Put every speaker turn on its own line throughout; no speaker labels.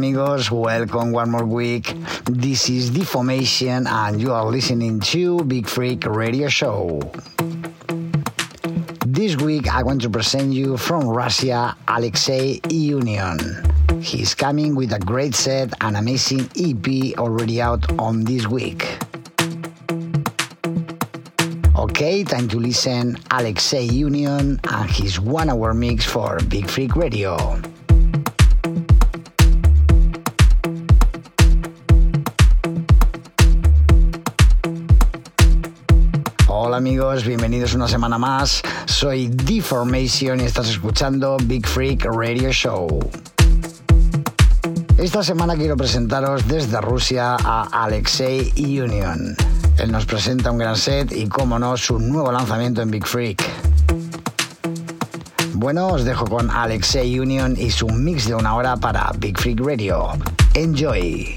Amigos, welcome one more week. This is Deformation and you are listening to Beat Freak Radio Show. This week I want to present you from Russia Alexei Union. He's coming with a great set and amazing EP already out on this week. Okay, time to listen Alexei Union and his one hour mix for Beat Freak Radio. Amigos, bienvenidos una semana más. Soy Deformation y estás escuchando Big Freak Radio Show. Esta semana quiero presentaros desde Rusia a Alexei Union. Él nos presenta un gran set y, como no, su nuevo lanzamiento en Big Freak. Bueno, os dejo con Alexei Union y su mix de una hora para Big Freak Radio. Enjoy.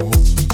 Oh.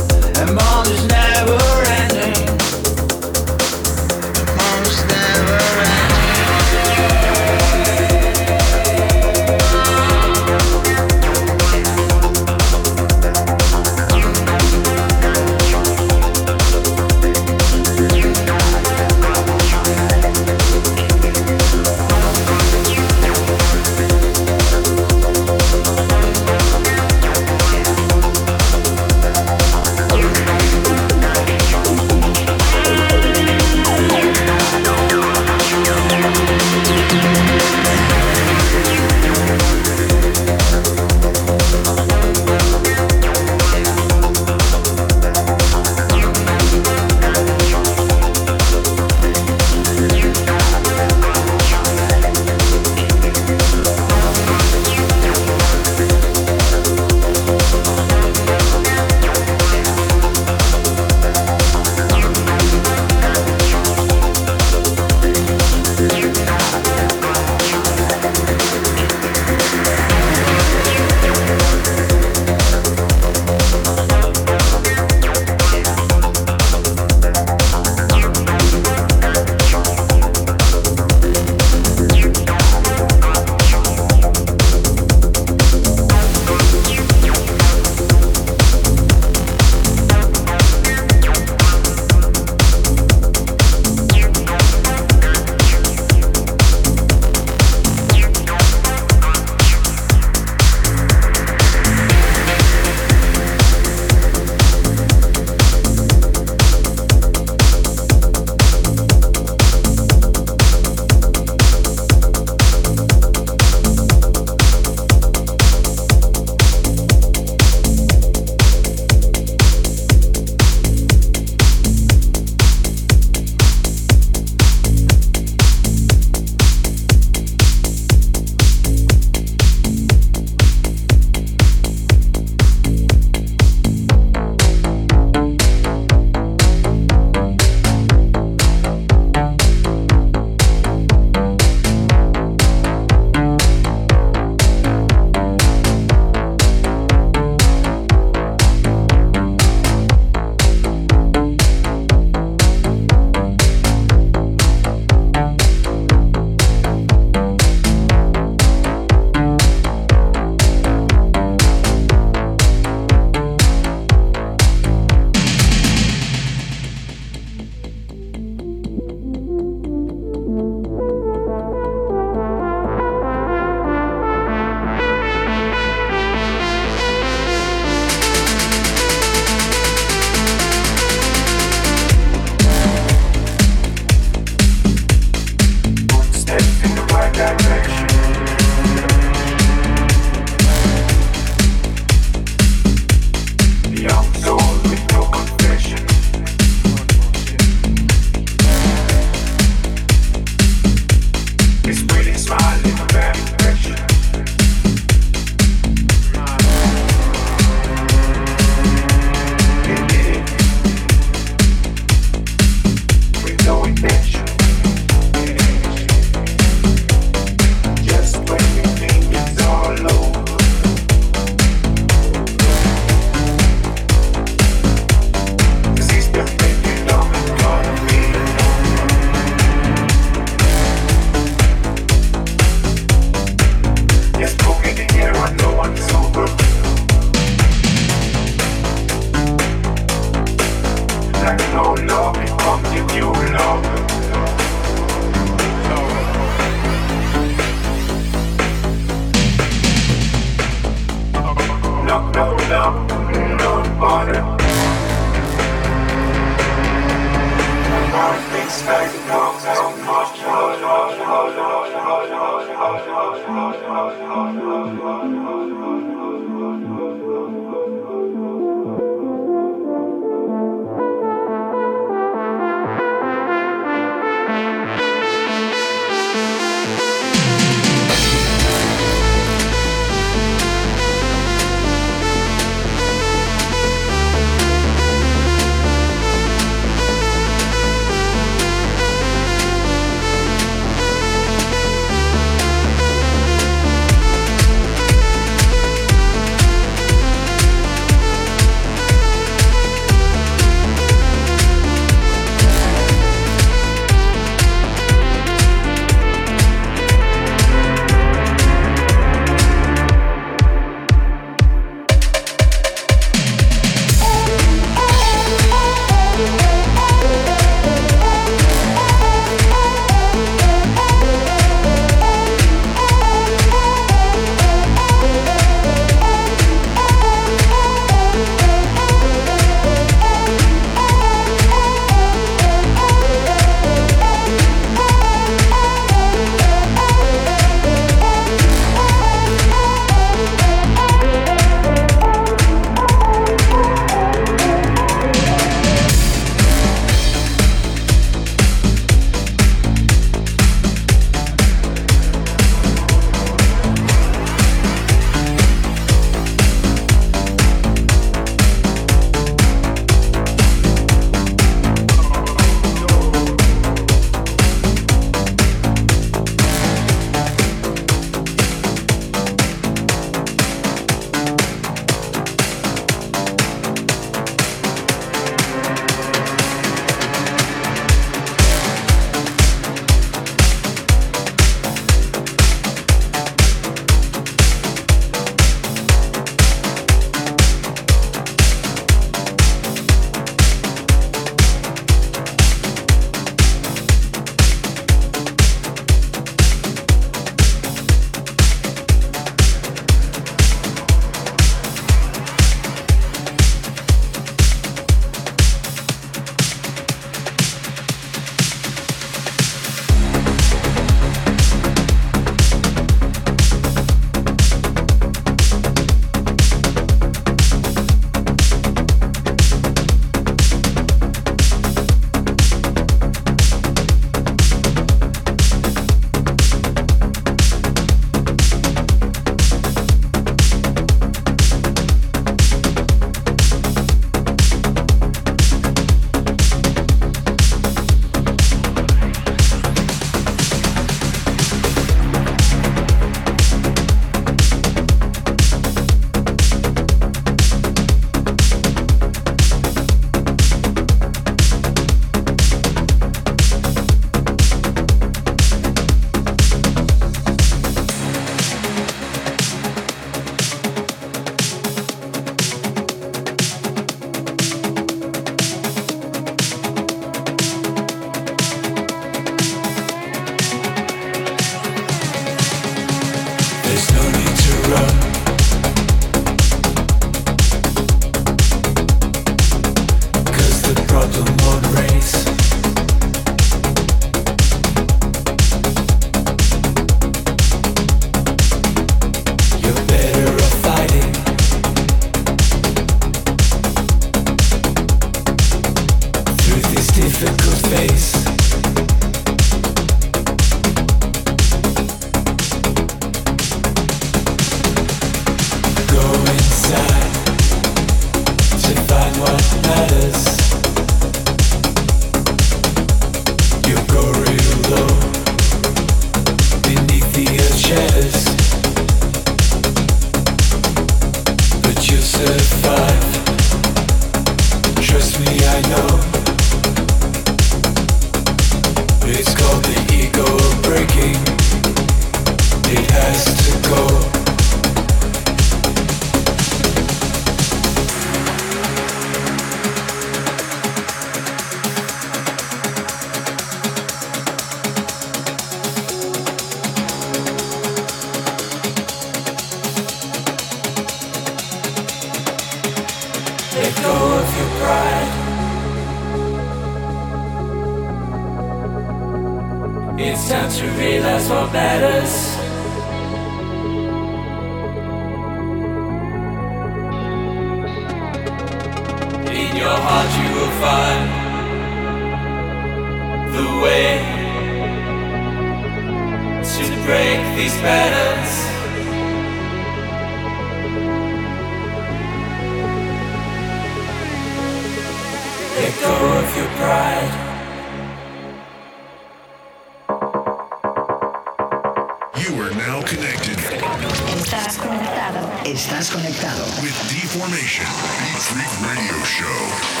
Show.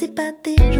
c'est pas des gens.